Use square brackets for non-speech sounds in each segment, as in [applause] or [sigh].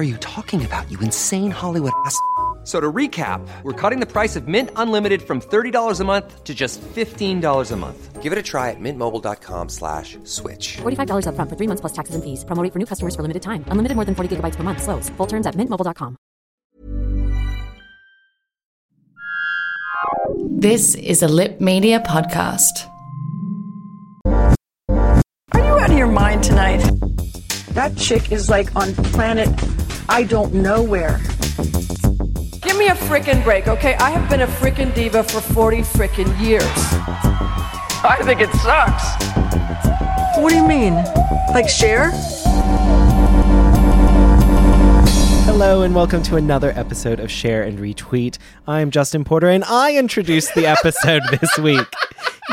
are you talking about, you insane Hollywood ass? So to recap, we're cutting the price of Mint Unlimited from $30 a month to just $15 a month. Give it a try at mintmobile.com slash switch. $45 upfront for three months plus taxes and fees. Promo rate for new customers for limited time. Unlimited more than 40 gigabytes per month. Slows. Full terms at mintmobile.com. This is a Lip Media podcast. Are you out of your mind tonight? That chick is like on planet I don't know where. Give me a frickin' break, okay? I have been a frickin' diva for 40 frickin' years. I think it sucks. What do you mean? Like share? Hello and welcome to another episode of Share and Retweet. I'm Justin Porter and I introduced the episode this week.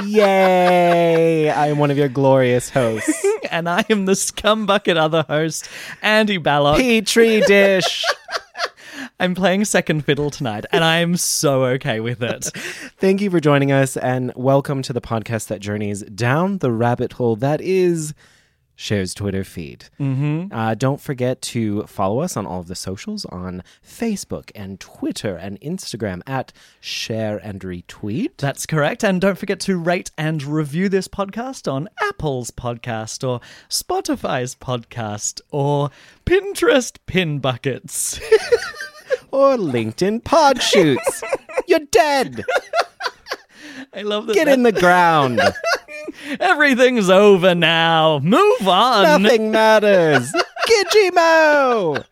Yay! I am one of your glorious hosts. [laughs] and I am the scumbucket other host, Andy Ballock. Petri dish. [laughs] I'm playing second fiddle tonight, and I am so okay with it. [laughs] Thank you for joining us and welcome to the podcast that journeys down the rabbit hole that is Cher's Twitter feed. Mm-hmm. Uh, don't forget to follow us on all of the socials on Facebook and Twitter and Instagram at Share and Retweet. That's correct. And don't forget to rate and review this podcast on Apple's podcast or Spotify's podcast or Pinterest pin buckets. [laughs] or LinkedIn pod shoots. [laughs] You're dead. I love that. Get in the ground. [laughs] Everything's over now. Move on. Nothing matters. [laughs] Gijimo.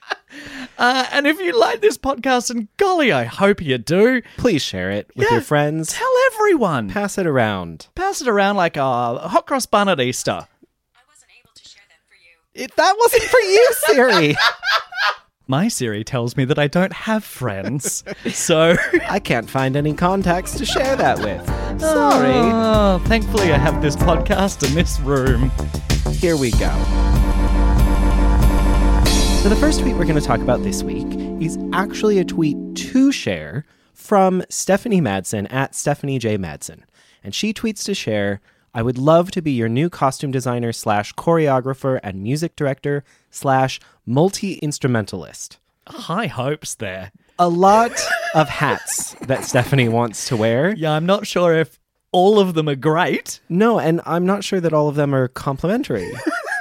Uh, and if you like this podcast, and golly, I hope you do, Please share it with Yeah, your friends. tell everyone. Pass it around. Pass it around like a hot cross bun at Easter. I wasn't able to share that for you. It, that wasn't for you, Siri. [laughs] My Siri tells me that I don't have friends. so. [laughs] I can't find any contacts to share that with. Sorry. Oh, thankfully, I have this podcast in this room. Here we go. So, the first tweet we're going to talk about this week is actually a tweet to share from Stephanie Madsen at Stephanie J. Madsen. And she tweets to share I would love to be your new costume designer slash choreographer and music director slash multi instrumentalist. High hopes there. A lot of hats that Stephanie wants to wear. Yeah, I'm not sure if all of them are great. No, and I'm not sure that all of them are complimentary.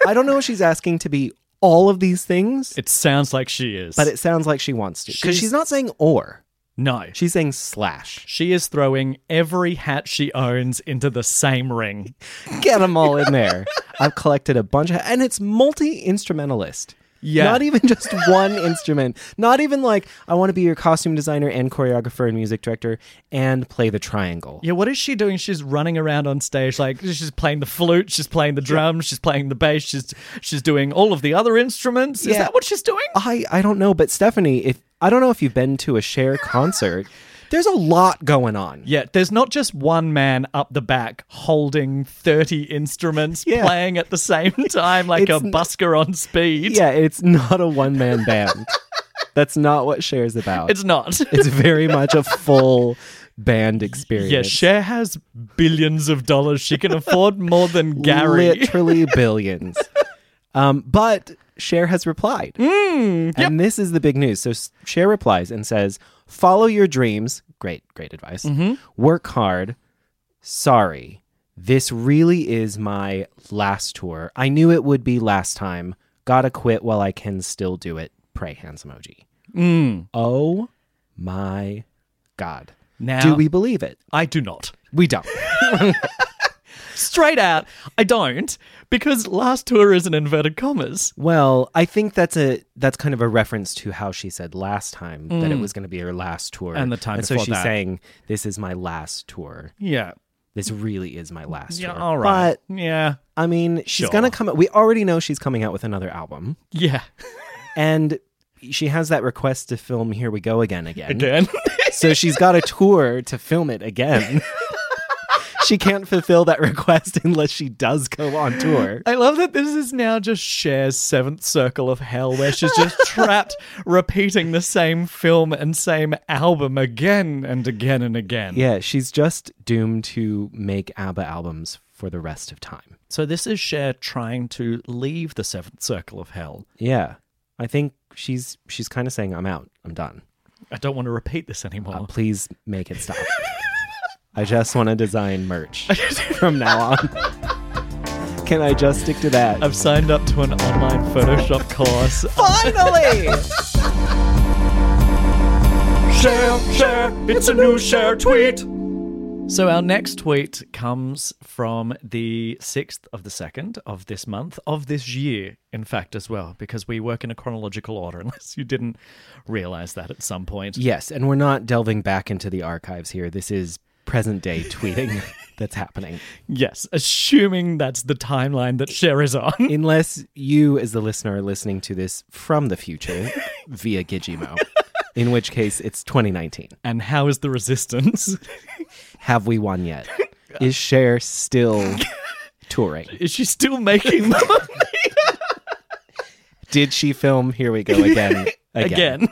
I don't know if she's asking to be all of these things, It sounds like she is. but it sounds like she wants to. Because She's- she's not saying or, no. she's saying slash. She is throwing every hat she owns into the same ring. Get them all in there. I've collected a bunch of, and it's multi instrumentalist. Yeah. Not even just one instrument. Not even like, I want to be your costume designer and choreographer and music director and play the triangle. Yeah, what is she doing? She's running around on stage like she's playing the flute, she's playing the drums, she's playing the bass, she's she's doing all of the other instruments. Is Yeah. that what she's doing? I, I don't know, but Stephanie, if I don't know if you've been to a Cher concert, there's a lot going on. Yeah, there's not just one man up the back holding 30 instruments Yeah. playing at the same [laughs] time like a It's n- busker on speed. Yeah, it's not a one man [laughs] band. That's not what Cher's about. It's not. it's very much a [laughs] full band experience. yeah, Cher has billions of dollars. She can afford more than Gary. Literally billions. um, but Cher has replied. Mm, And this is the big news. So Cher replies and says, Follow your dreams. Great, great advice. Mm-hmm. Work hard. Sorry. This really is my last tour. I knew it would be last time. Gotta quit while I can still do it. Pray hands emoji. Mm. Oh my God. Now, do we believe it? I do not. We don't. [laughs] Straight out, I don't, because last tour is in inverted commas. Well, I think that's a that's kind of a reference to how she said last time that it was going to be her last tour, Mm. And the time and so she's that. saying this is my last tour. Yeah. This really is my last Yeah, tour. all right. But yeah. I mean, she's Sure. gonna come. We already know she's coming out with another album, Yeah. [laughs] and she has that request to film "Here We Go Again" again. Again. so she's got a tour to film it again. [laughs] she can't fulfill that request unless she does go on tour. I love that this is now just Cher's seventh circle of hell, where she's just [laughs] trapped repeating the same film and same album again and again and again. Yeah, she's just doomed to make ABBA albums for the rest of time. So this is Cher trying to leave the seventh circle of hell. Yeah, I think she's she's kind of saying, "I'm out. I'm done. I don't want to repeat this Uh, anymore. please make it stop. [laughs] I just want to design merch [laughs] from now on. Can I just stick to that? I've signed up to an online Photoshop course. Finally! Share, share, it's a new share tweet. So our next tweet comes from the 6th of the 2nd of this month, of this year, in fact, as well, because we work in a chronological order, [laughs] unless you didn't realize that at some point. yes, and we're not delving back into the archives here. This is present day tweeting [laughs] that's happening. Yes, assuming that's the timeline that Cher is on. [laughs] Unless you, as the listener, are listening to this from the future [laughs] via Gigimo, in which case it's 2019. And how is the resistance? Have we won yet? Is Cher still touring? Is she still making them Did she film Here We Go Again? again?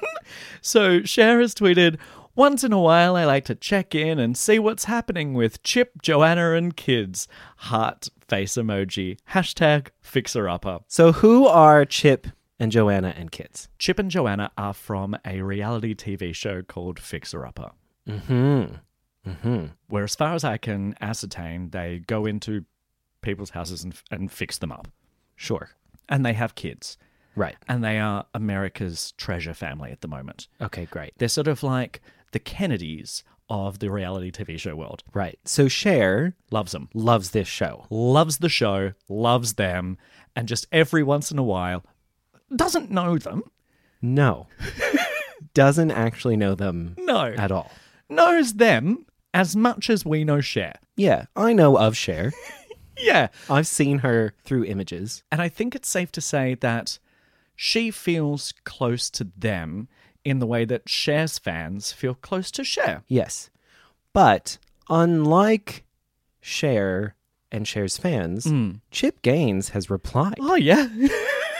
So Cher has tweeted, once in a while I like to check in and see what's happening with Chip, Joanna, and kids. Heart face emoji. Hashtag fixer upper. So, who are Chip and Joanna and kids? Chip and Joanna are from a reality TV show called Fixer Upper. Hmm. Hmm. Where, as far as I can ascertain, they go into people's houses and, and fix them up. Sure. And they have kids. Right. And they are America's treasure family at the moment. Okay, great. They're sort of like the Kennedys of the reality TV show world. Right. So, Cher Loves them. loves this show. Loves the show, loves them, and just every once in a while doesn't know them. No. [laughs] Doesn't actually know them No. at all. Knows them as much as we know Cher. Yeah, I know of Cher. [laughs] Yeah. I've seen her through images. And I think it's safe to say that she feels close to them in the way that Cher's fans feel close to Cher. Yes. But unlike Cher and Cher's fans, hmm. Chip Gaines has replied. Oh yeah.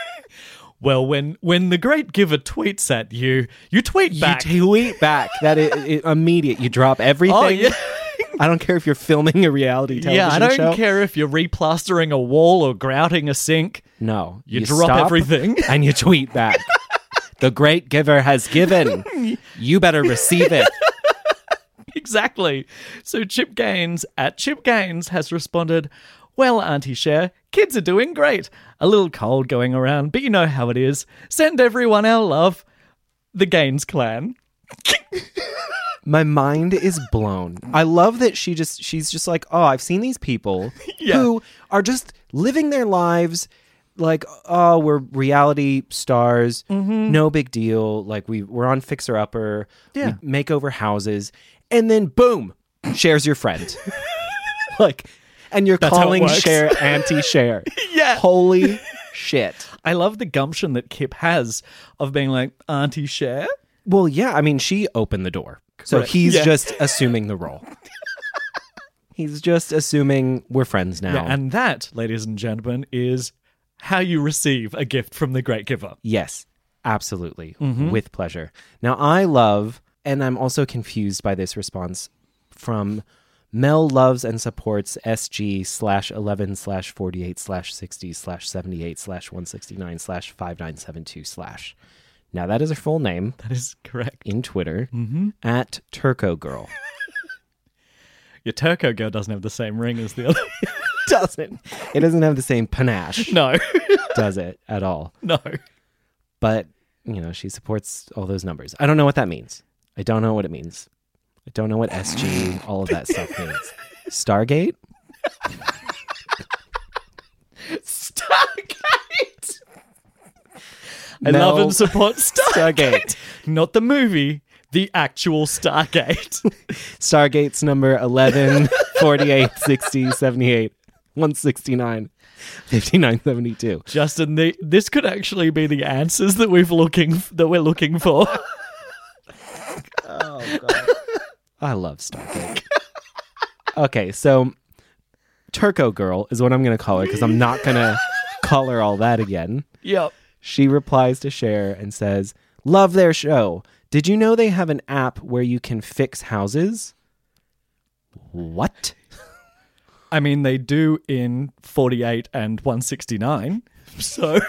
[laughs] well, when when the great giver tweets at you, you tweet back. You tweet back. That is i- immediate. You drop [laughs] oh, everything. oh yeah. [laughs] I don't care if you're filming a reality television show. Yeah, I don't show. care if you're replastering a wall or grouting a sink. No. You drop stop everything. and you tweet back. The great giver has given. [laughs] You better receive it. [laughs] Exactly. So Chip Gaines at Chip Gaines has responded, Well, Auntie Cher, kids are doing great. A little cold going around, but you know how it is. Send everyone our love. The Gaines clan. [laughs] My mind is blown. I love that she just she's just like, "Oh, I've seen these people Yeah. who are just living their lives like, oh, we're reality stars. Mm-hmm. No big deal. Like we we're on Fixer Upper. Yeah. We make over houses. And then boom, Cher's your friend. [laughs] like and you're That's calling share anti-share. [laughs] Yeah. Holy shit. I love the gumption that Kip has of being like, Auntie Cher Well, yeah, I mean, she opened the door. So Correct. he's Yeah. just assuming the role. [laughs] he's just assuming we're friends now. Yeah, and that, ladies and gentlemen, is how you receive a gift from the great giver. yes, absolutely. Mm-hmm. With pleasure. Now, I love, and I'm also confused by this response from Mel loves and supports SG slash 11 slash 48 slash 60 slash 78 slash 169 slash 5972 slash. Now, that is her full name That is correct. in Twitter Mm-hmm. at Turco Girl. [laughs] Your Turco girl doesn't have the same ring as the other. [laughs] [laughs] doesn't. It doesn't have the same panache, no, [laughs] does it, at all? no. But, you know, she supports all those numbers. I don't know what that means. I don't know what it means. I don't know what SG, all of that stuff means. Stargate? Stargate. I No. love and support Stargate. Stargate. Not the movie, the actual Stargate. [laughs] Stargate's number 11, 48, 60, 78, 169, 59, 72. Justin, the, this could actually be the answers that we've looking that we're looking for. [laughs] Oh god. I love Stargate. okay, so Turco Girl is what I'm going to call her because I'm not going [laughs] to call her all that again. yep. She replies to Cher and says, Love their show. Did you know they have an app where you can fix houses? What? I mean, they do in 48 and 169. So,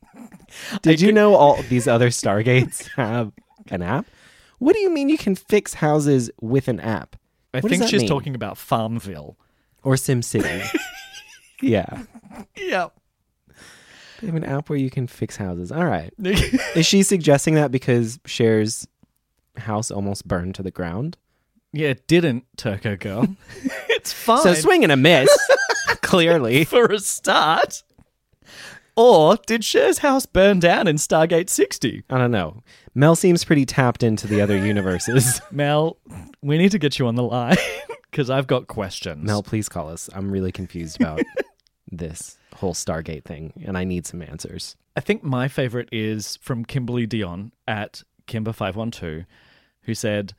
[laughs] Did you know all these other Stargates [laughs] have an app? What do you mean you can fix houses with an app? I What think she's mean? talking about Farmville. Or SimCity. [laughs] yeah. Yep. They have an app where you can fix houses. All right. Is she suggesting that because Cher's house almost burned to the ground? Yeah, it didn't, Turco Girl. [laughs] it's fine. So swing and a miss, [laughs] clearly. for a start. Or did Cher's house burn down in Stargate 60? I don't know. Mel seems pretty tapped into the other universes. [laughs] Mel, we need to get you on the line because I've got questions. Mel, please call us. I'm really confused about this whole Stargate thing, and I need some answers. I think my favorite is from Kimberly Dion at Kimber512, who said,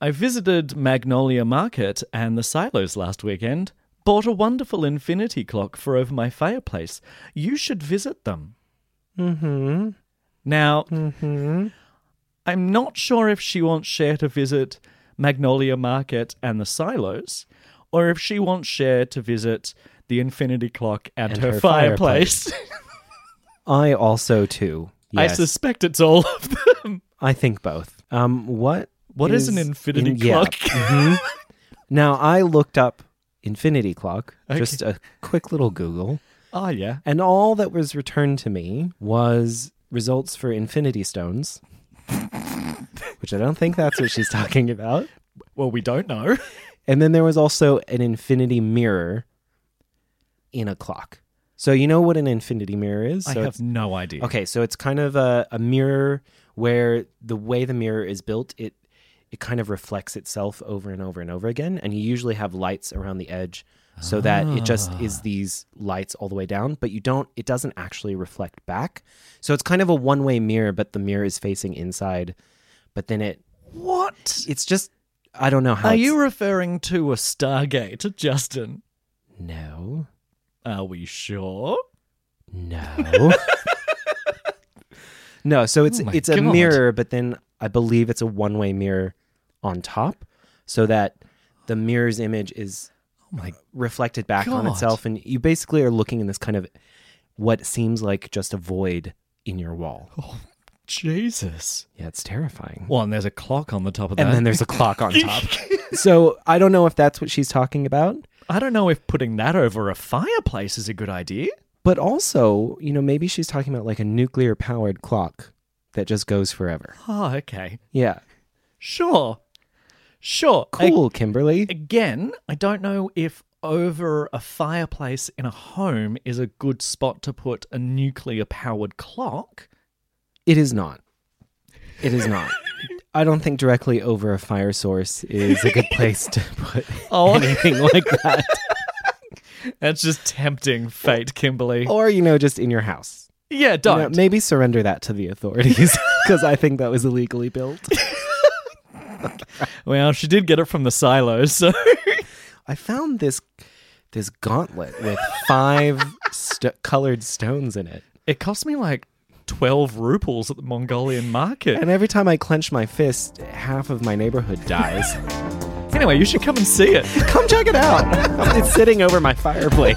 I visited Magnolia Market and the silos last weekend. Bought a wonderful infinity clock for over my fireplace. You should visit them. Mm-hmm. Now, Mm-hmm. I'm not sure if she wants Cher to visit Magnolia Market and the silos, or if she wants Cher to visit the infinity clock and, And her, her fireplace. [laughs] I also too. I suspect it's all of them. I think both. Um, what? What is an infinity yeah, clock? [laughs] mhm. Now I looked up infinity clock, Okay. just a quick little Google, Oh, yeah. and all that was returned to me was results for infinity stones, which I don't think that's what she's talking about. Well, we don't know. And then there was also an infinity mirror in a clock. So you know what an infinity mirror is? I have no idea. Okay, so it's kind of a, a mirror where the way the mirror is built, it it kind of reflects itself over and over and over again, and you usually have lights around the edge so that it just Ah. is these lights all the way down, but you don't it doesn't actually reflect back. So it's kind of a one-way mirror, but the mirror is facing inside, but then it What? it's just I don't know how Are you referring to a Stargate, Justin? No. Are we sure? No. [laughs] no, so it's Oh it's a mirror, but then I believe it's a one-way mirror on top so that the mirror's image is Oh my reflected back on itself and you basically are looking in this kind of what seems like just a void in your wall. Oh. Jesus. Yeah, it's terrifying. Well, and there's a clock on the top of that. and then there's a clock on [laughs] top. so I don't know if that's what she's talking about, I don't know if putting that over a fireplace is a good idea. but also, you know, maybe she's talking about like a nuclear powered clock that just goes forever. Oh, okay. Yeah. Sure. Sure. Cool, Kimberly. again, I don't know if over a fireplace in a home is a good spot to put a nuclear powered clock. It is not. It is not. [laughs] I don't think directly over a fire source is a good place to put [laughs] Oh. anything like that. [laughs] That's just tempting fate, Kimberly. Or, you know, just in your house. Yeah, You know, don't. maybe surrender that to the authorities [laughs] because I think that was illegally built. [laughs] well, she did get it from the silos, so I found this this gauntlet with five st- colored stones in it. it cost me like 12 ruples at the Mongolian market. And every time I clench my fist, half of my neighborhood dies. [laughs] Anyway, you should come and see it. Come check it out. It's sitting over my fireplace.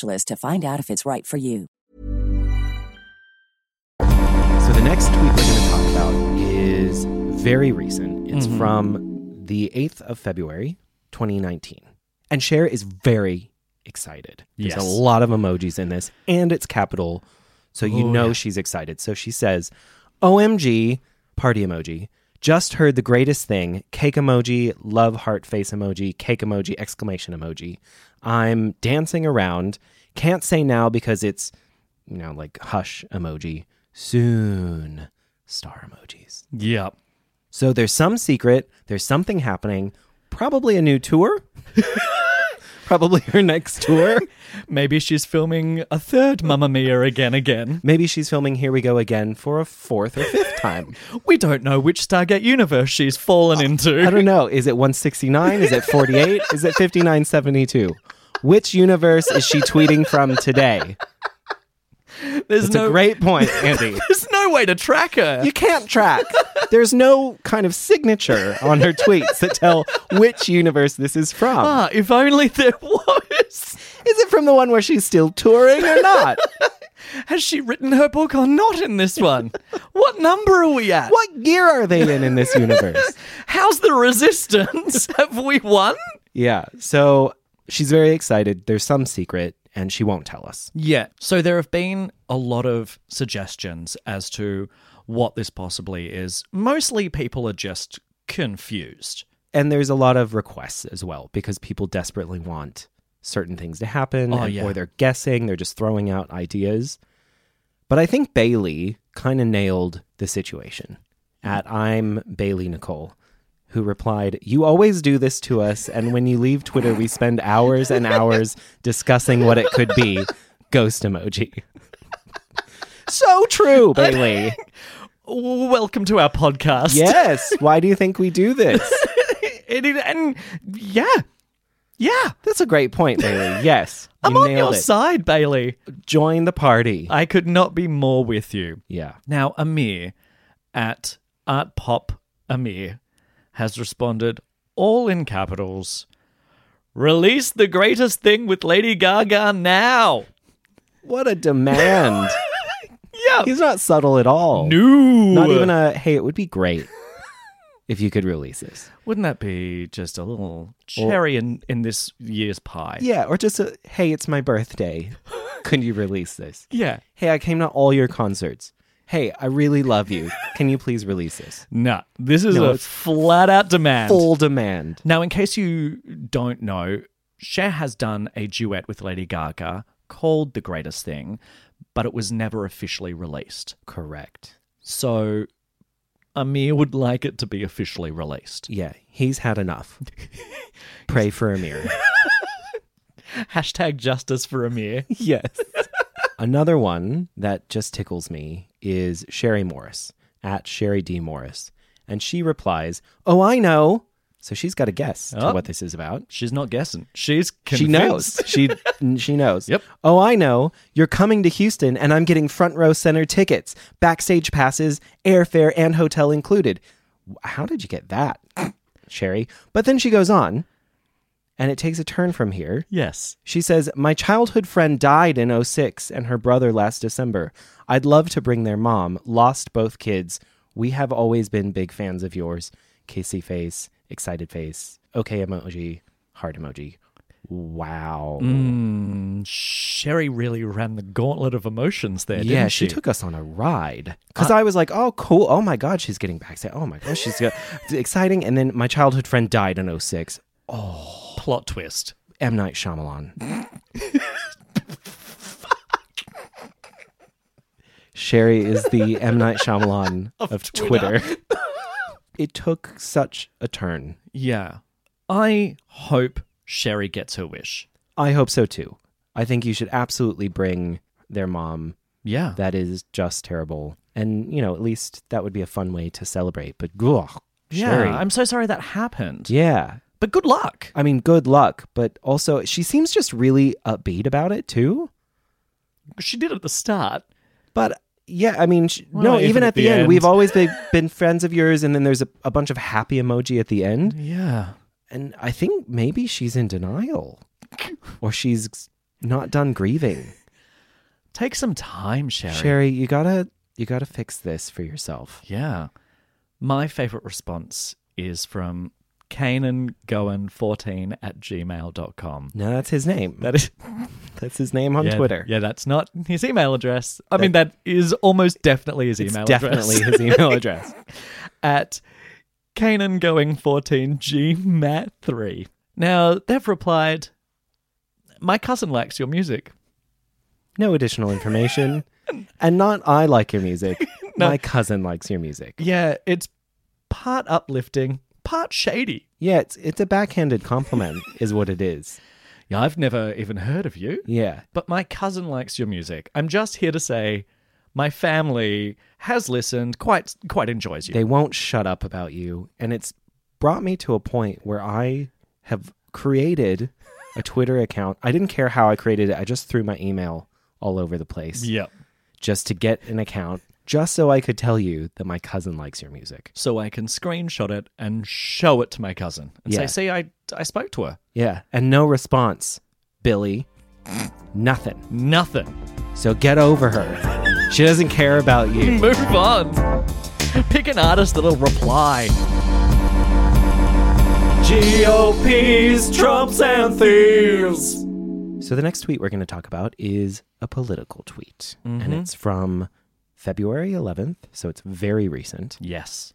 to find out if it's right for you. So the next tweet we're going to talk about is very recent. It's Mhm. from the 8th of February, 2019. And Cher is very excited. There's Yes. a lot of emojis in this, and it's capital. So you Oh, know yeah. she's excited. So she says, OMG, party emoji. Just heard the greatest thing. Cake emoji, love heart face emoji, cake emoji, exclamation emoji. I'm dancing around. Can't say now because it's, you know, like hush emoji. Soon. Star emojis. Yep. So there's some secret. There's something happening. Probably a new tour. [laughs] Probably [laughs] her next tour. [laughs] Maybe she's filming a third Mamma Mia again again. Maybe she's filming Here We Go Again for a fourth or fifth time. [laughs] We don't know which Stargate universe she's fallen into. I don't know. Is it 169? Is it 48? Is it 5972? Which universe is she tweeting from today? There's That's no a great point, [laughs] Andy. There's no way to track her. You can't track. There's no kind of signature on her tweets that tell which universe this is from. Ah, if only there was. Is it from the one where she's still touring or not? [laughs] Has she written her book or not in this one? what number are we at? What year are they in in this universe? [laughs] How's the resistance? Have we won? Yeah. So she's very excited. There's some secret, and she won't tell us. Yeah. So there have been a lot of suggestions as to what this possibly is. Mostly people are just confused. And there's a lot of requests as well because people desperately want certain things to happen, Oh, yeah. or they're guessing, they're just throwing out ideas. But I think Bailey kind of nailed the situation mm. at I'm Bailey Nicole, who replied, You always do this to us, and when you leave Twitter, we spend hours and hours discussing what it could be. Ghost emoji. [laughs] so true, Bailey. Welcome to our podcast. yes. Why do you think we do this? [laughs] It, it- and yeah. Yeah. That's a great point, Bailey. Yes. I'm on your it. side, Bailey. Join the party. I could not be more with you. yeah. Now, Amir at Art Pop Amir has responded all in capitals. Release the greatest thing with Lady Gaga now. What a demand. [laughs] Yeah. He's not subtle at all. No. Not even a, hey, it would be great if you could release this. Wouldn't that be just a little cherry in, in this year's pie? Yeah. Or just a, hey, it's my birthday. Could you release this? Yeah. Hey, I came to all your concerts. Hey, I really love you. Can you please release this? No, this is No, a it's flat out demand. Full demand. Now, in case you don't know, Cher has done a duet with Lady Gaga called The Greatest Thing, but it was never officially released. Correct. So Amir would like it to be officially released. Yeah, he's had enough. [laughs] Pray for Amir. [laughs] Hashtag justice for Amir. [laughs] yes. Another one that just tickles me is Sherry Morris at Sherry D. Morris. And she replies, Oh, I know. So she's got a guess to Oh. what this is about. She's not guessing. She's She knows. [laughs] she she knows. Yep. Oh, I know. You're coming to Houston and I'm getting front row center tickets, backstage passes, airfare and hotel included. How did you get that? Sherry. But then she goes on and it takes a turn from here. Yes. She says, My childhood friend died in 06 and her brother last December. I'd love to bring their mom. Lost both kids. We have always been big fans of yours. Kissy face, excited face, okay emoji, heart emoji. Wow. Mm, Sherry really ran the gauntlet of emotions there, yeah, didn't she she? took us on a ride. Because I was like, oh, cool. Oh my God, she's getting back. Say, Oh my gosh, she's got, [laughs] exciting. And then my childhood friend died in 06. Plot twist. M. Night Shyamalan. Sherry is the M. Night Shyamalan [laughs] of, Twitter. [laughs] it took such a turn. Yeah. I hope Sherry gets her wish. I hope so too. I think you should absolutely bring their mom. Yeah. That is just terrible. And, you know, at least that would be a fun way to celebrate. But, ugh, Sherry. Yeah. I'm so sorry that happened. yeah. But good luck. I mean, good luck. But also, she seems just really upbeat about it too. She did at the start. But yeah, I mean, sh- Well, no, even even at at the, the end, end. we've always been, been friends of yours, and then there's a, a bunch of happy emoji at the end. Yeah. And I think maybe she's in denial, or she's not done grieving. Take some time, Sherry. Sherry, you gotta you gotta fix this for yourself. Yeah. My favorite response is from Kanan Goen 14 at gmail.com. No, that's his name. That is [laughs] That's his name on yeah, Twitter. Yeah, that's not his email address. I mean, that is almost definitely his It's email definitely address. his email [laughs] address. at Kanan going 14 gmat3. Now, they've replied, My cousin likes your music. No additional information, [laughs] and not I like your music. My cousin likes your music. Yeah, it's part uplifting, part shady. Yeah, it's it's a backhanded compliment, [laughs] is what it is. Yeah, I've never even heard of you. Yeah. But my cousin likes your music. I'm just here to say my family has listened, quite quite enjoys you. They won't shut up about you. And it's brought me to a point where I have created a Twitter account. I didn't care how I created it, I just threw my email all over the place Yep. just to get an account, just so I could tell you that my cousin likes your music. So I can screenshot it and show it to my cousin and Yeah. say, see, I, I spoke to her. Yeah. And no response, Billy. Nothing. Nothing. So get over her. She doesn't care about you. [laughs] Move on. Pick an artist that'll reply. GOP's Trumps and thieves. So the next tweet we're going to talk about is a political tweet, and Mhm. it's from February 11th, so it's very recent. Yes.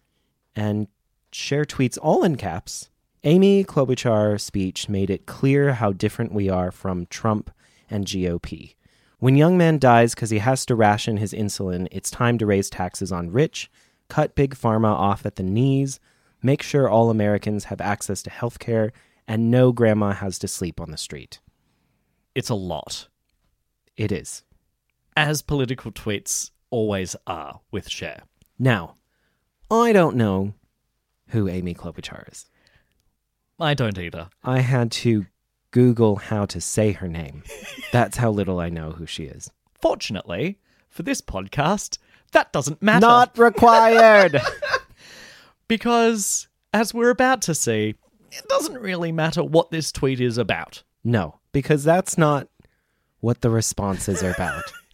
And Cher tweets all in caps. Amy Klobuchar's speech made it clear how different we are from Trump and GOP. When young man dies because he has to ration his insulin, it's time to raise taxes on rich, cut big pharma off at the knees, make sure all Americans have access to health care, and no grandma has to sleep on the street. It's a lot, It is. as political tweets always are with Cher. Now, I don't know who Amy Klobuchar is. I don't either. I had to Google how to say her name. That's how little I know who she is. Fortunately, for this podcast, that doesn't matter. Not required. [laughs] because, as we're about to see, it doesn't really matter what this tweet is about. no, because that's not what the responses are about. [laughs]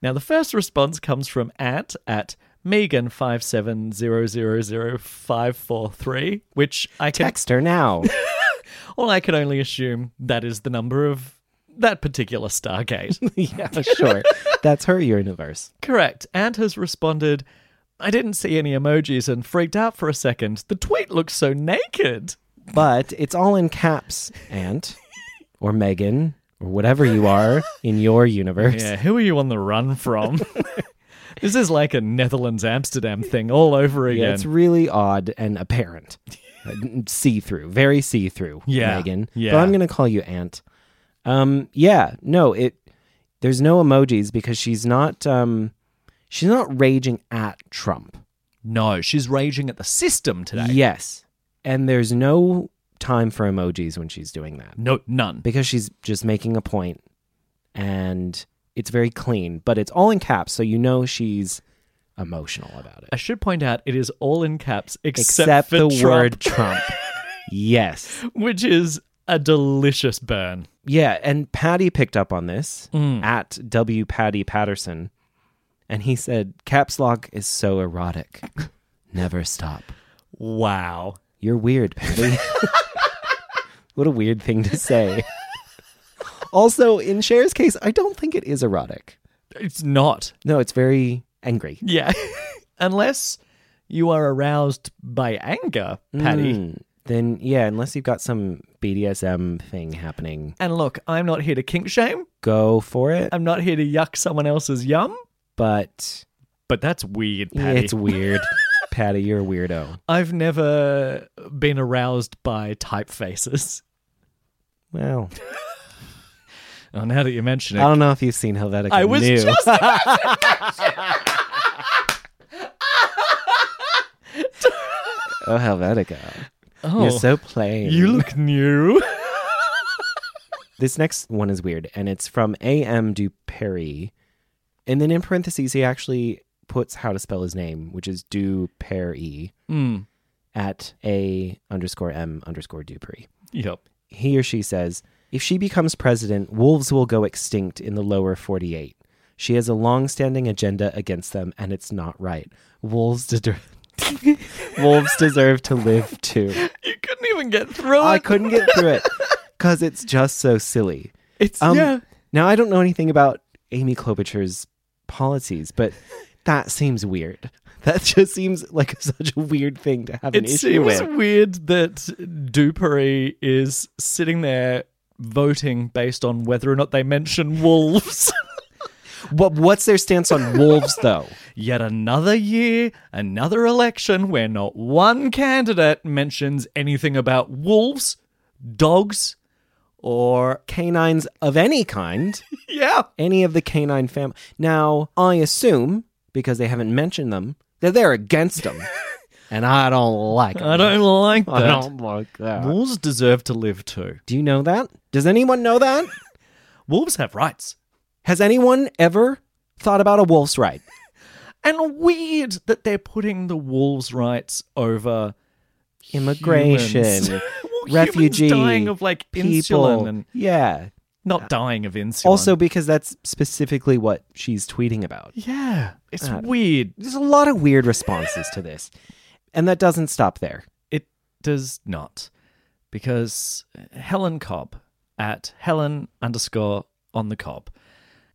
Now, the first response comes from at at Megan five seven zero zero zero five four three, which I can Text her now. [laughs] well, I can only assume that is the number of that particular Stargate. [laughs] yeah, for sure. That's her universe. Correct. Ant has responded, I didn't see any emojis and freaked out for a second. The tweet looks so naked. But it's all in caps, Ant or Megan or whatever you are in your universe. Yeah, who are you on the run from? [laughs] this is like a Netherlands Amsterdam thing all over again. Yeah, it's really odd and apparent. see through, very see through. Yeah, Megan. yeah. But I'm gonna call you Aunt. Um, yeah, no, it. There's no emojis because she's not. Um, she's not raging at Trump. no, she's raging at the system today. Yes, And there's no time for emojis when she's doing that No, none. because she's just making a point and it's very clean, but it's all in caps, so you know she's emotional about it. I should point out it is all in caps except, Except for the Trump, word Trump. [laughs] yes. which is a delicious burn. Yeah, and Patty picked up on this Mm. at W Patty Patterson, and he said, "Caps lock is so erotic. [laughs] Never stop." Wow. You're weird, Patty. [laughs] what a weird thing to say. also, in Cher's case, I don't think it is erotic. It's not. No, it's very angry. Yeah. [laughs] Unless you are aroused by anger, Patty. Mm, then yeah, unless you've got some BDSM thing happening, And look, I'm not here to kink shame. go for it. I'm not here to yuck someone else's yum. But But that's weird, Patty. it's weird. [laughs] Patty, you're a weirdo. I've never been aroused by typefaces. [laughs] Well, now that you mention it, I don't know if you've seen Helvetica. I was New. just [laughs] oh Helvetica. Oh, You're so plain. you look new. This next one is weird, and it's from A.M. Duperry. And then in parentheses, he actually puts how to spell his name, which is Duperry Mm. at A underscore M underscore Dupree. Yep. He or she says, if she becomes president, wolves will go extinct in the lower 48. She has a long standing agenda against them, and it's not right. Wolves, deserve [laughs] wolves deserve to live too. You couldn't even get through I couldn't get through it because it's just so silly. It's Um, yeah. Now, I don't know anything about Amy Klobuchar's policies, but that seems weird. That just seems like [laughs] such a weird thing to have an It issue seems with. weird that Dupery is sitting there voting based on whether or not they mention wolves. [laughs] What, what's their stance on wolves, though? Yet another year, another election where not one candidate mentions anything about wolves, dogs, or Canines of any kind, [laughs] yeah, any of the canine family. Now, I assume, because they haven't mentioned them, that they're there against them. [laughs] and I don't like it. I don't like that. I don't like that. Wolves deserve to live too. Do you know that? Does anyone know that? [laughs] Wolves have rights. Has anyone ever thought about a wolf's right? [laughs] And weird that they're putting the wolves' rights over Immigration, humans. Well, humans refugee, dying of like people. insulin and yeah. Not dying of insulin. Also, because that's specifically what she's tweeting about. yeah, it's Uh, weird. There's a lot of weird responses to this. And that doesn't stop there. It does not, because Helen Cobb at Helen underscore on the Cobb.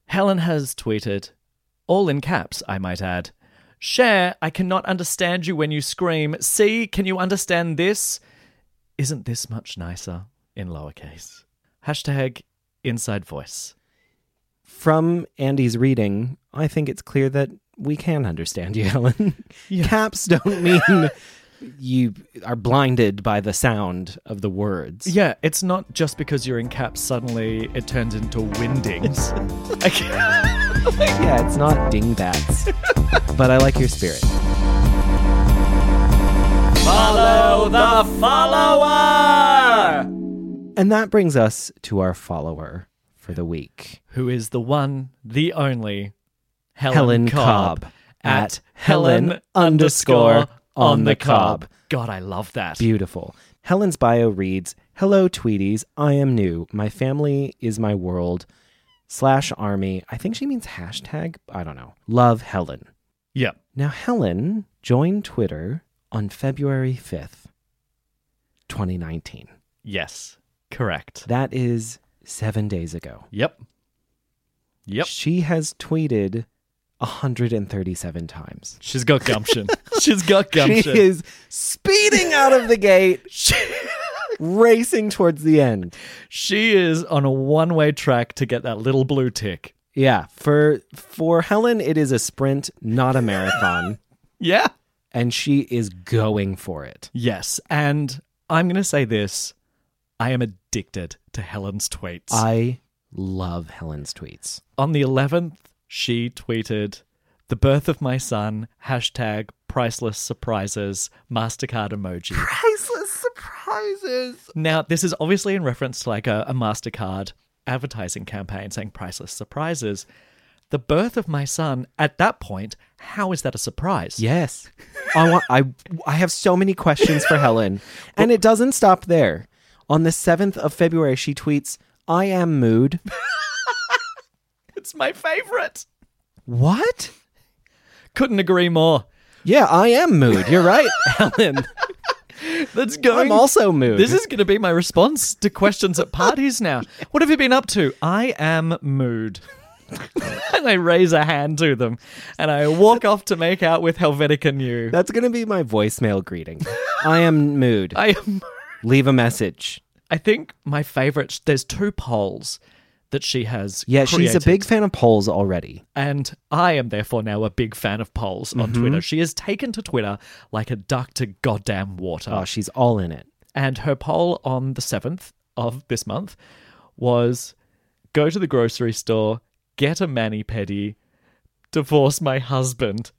Helen has tweeted, all in caps, I might add. Cher, I cannot understand you when you scream. See, can you understand this? Isn't this much nicer in lowercase? Hashtag inside voice. From Andy's reading, I think it's clear that we can understand you, [laughs] Helen. Yeah. Caps don't mean [laughs] you are blinded by the sound of the words. Yeah, it's not just because you're in caps, suddenly it turns into Wingdings. Okay. [laughs] Yeah, it's not dingbats. but I like your spirit. Follow the follower! And that brings us to our follower for the week. Who is the one, the only Helen, Helen Cobb, Cobb at Helen underscore on the. Cobb. God, I love that. Beautiful. Helen's bio reads Hello, Tweeties. I am new. My family is my world. Slash army. I think she means hashtag. I don't know. Love Helen. Yep. Now, Helen joined Twitter on February 5th, 2019. Yes. Correct. That is seven days ago. Yep. Yep. She has tweeted 137 times. She's got gumption. [laughs] She's got gumption. She is speeding out of the gate, [laughs] racing towards the end. She is on a one-way track to get that little blue tick. Yeah, for for Helen, it is a sprint, not a marathon, [laughs] Yeah. and she is going for it. Yes. And I'm going to say this. I am addicted to Helen's tweets. I love Helen's tweets. on the 11th, she tweeted, The birth of my son, hashtag priceless surprises MasterCard emoji. Priceless surprises. Now, this is obviously in reference to like a, a MasterCard advertising campaign saying priceless surprises. The birth of my son, at that point, how is that a surprise? Yes. I want I I have so many questions for Helen. And it doesn't stop there. On the 7th of February she tweets, "I am mood." [laughs] It's my favorite. what? Couldn't agree more. Yeah, I am mood. You're right, [laughs] Helen. That's going. I'm also mood. This is going to be my response to questions at parties now. What have you been up to? I am mood. [laughs] and I raise a hand to them and I walk off to make out with Helvetica Neue. That's going to be my voicemail greeting. I am mood. I am. Leave a message. I think my favorite. There's two polls that she has. Yeah, she's a big fan of polls already. And I am therefore now a big fan of polls on Mhm. Twitter. She has taken to Twitter like a duck to goddamn water. Oh, she's all in it. And her poll on the 7th of this month was go to the grocery store, get a mani pedi, divorce my husband,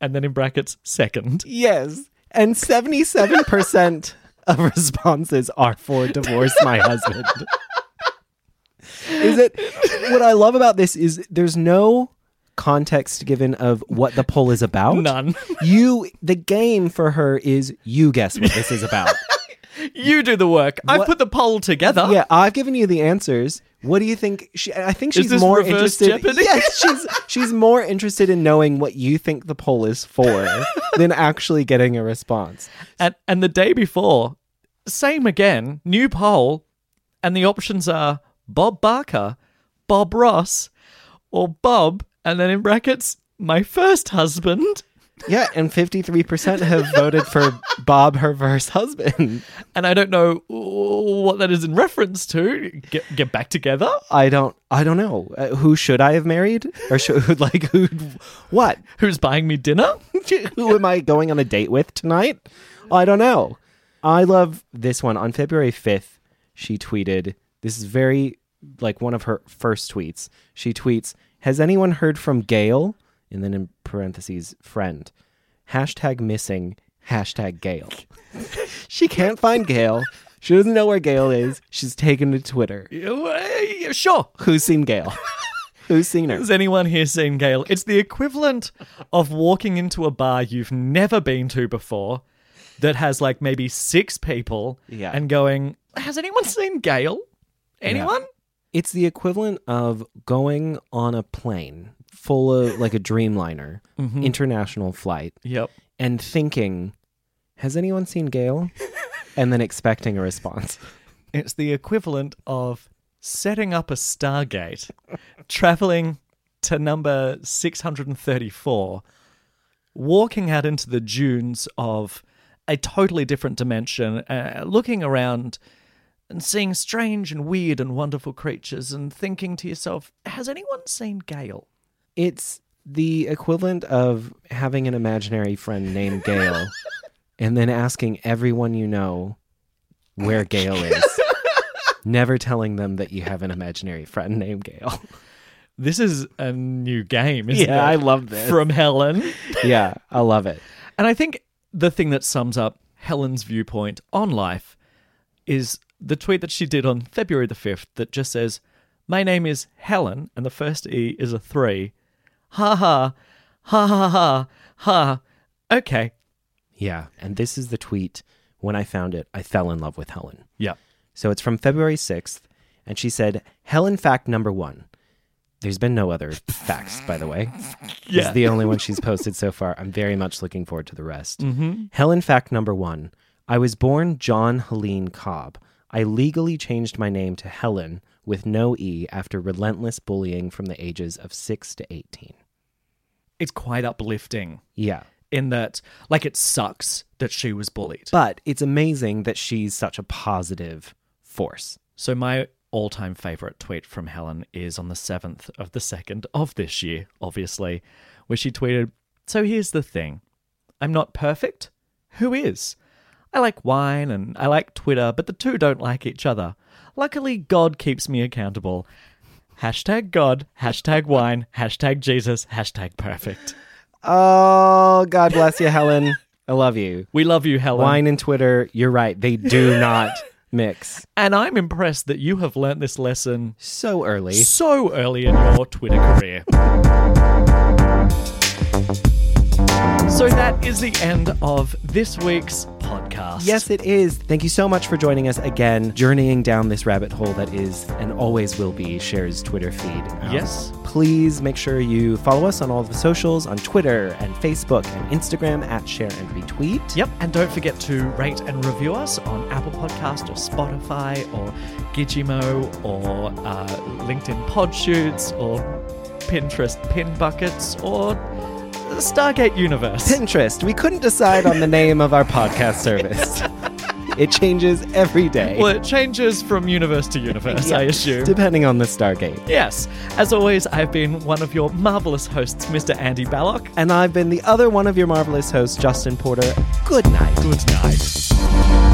and then in brackets, second. Yes. And 77% [laughs] of responses are for divorce my husband. is it what I love about this is there's no context given of what the poll is about. None. You the game for her is you guess what this is about. [laughs] You do the work. I've put the poll together. yeah, I've given you the answers. What do you think? She, I think she's more interested. Jeopardy? [laughs] Yes, she's she's more interested in knowing what you think the poll is for [laughs] than actually getting a response. And and the day before, same again, new poll, and the options are Bob Barker, Bob Ross, or Bob, and then in brackets, my first husband. Yeah, and 53% have voted for Bob, her first husband. And I don't know what that is in reference to. Get get back together. I don't I don't know. Uh, who should I have married? Or should like who what? Who's buying me dinner? [laughs] who am I going on a date with tonight? I don't know. I love this one. On February 5th, she tweeted, this is very like one of her first tweets. She tweets, Has anyone heard from Gail? And then in parentheses, friend. Hashtag missing, hashtag Gail. [laughs] she can't find Gail. She doesn't know where Gail is. She's taken to Twitter. Yeah, Sure. Who's seen Gail? [laughs] Who's seen her? Has anyone here seen Gail? It's the equivalent of walking into a bar you've never been to before that has like maybe six people Yeah. and going, Has anyone seen Gail? Anyone? It's the equivalent of going on a plane full of like a Dreamliner Mhm. international flight Yep. and thinking, has anyone seen Gail? and then expecting a response. It's the equivalent of setting up a Stargate, traveling to number 634, walking out into the dunes of a totally different dimension, uh, looking around and seeing strange and weird and wonderful creatures and thinking to yourself, has anyone seen Gail? It's the equivalent of having an imaginary friend named Gail [laughs] and then asking everyone you know where Gail is. [laughs] Never telling them that you have an imaginary friend named Gail. This is a new game, isn't Yeah, it? I love this. From Helen. yeah, I love it. And I think the thing that sums up Helen's viewpoint on life is the tweet that she did on February the 5th that just says, My name is Helen, and the first E is a three. Ha ha, ha ha ha, ha. Okay. Yeah, and this is the tweet. When I found it, I fell in love with Helen. Yeah. So it's from February 6th, and she said, Helen fact number one. There's been no other facts, by the way. [laughs] This Yeah. is the only one she's posted so far. I'm very much looking forward to the rest. Mhm. Helen fact number one. I was born John Helene Cobb. I legally changed my name to Helen with no E after relentless bullying from the ages of 6 to 18. It's quite uplifting Yeah. in that, like, it sucks that she was bullied. But it's amazing that she's such a positive force. So my all-time favorite tweet from Helen is on the 7th of the 2nd of this year, obviously, where she tweeted, "So here's the thing. I'm not perfect. Who is? I like wine and I like Twitter, but the two don't like each other. Luckily, God keeps me accountable. Hashtag God, hashtag wine, hashtag Jesus, hashtag perfect. Oh, God bless you, Helen. I love you. We love you, Helen. Wine and Twitter, you're right. They do [laughs] not mix. And I'm impressed that you have learnt this lesson So early. so early in your Twitter career. So that is the end of this week's podcast. Yes, it is. Thank you so much for joining us again, journeying down this rabbit hole that is and always will be Cher's Twitter feed. Um, Yes. Please make sure you follow us on all the socials on Twitter and Facebook and Instagram at Share and Retweet. Yep, and don't forget to rate and review us on Apple Podcast or Spotify or Gizmo or uh, LinkedIn Podshoots or Pinterest Pin Buckets or Stargate Universe. Pinterest. We couldn't decide on the name of our podcast service. [laughs] it changes every day. well, it changes from universe to universe, I assume. Depending on the Stargate. yes. As always, I've been one of your marvelous hosts, Mr. Andy Ballock. And I've been the other one of your marvelous hosts, Justin Porter. Good night. Good night.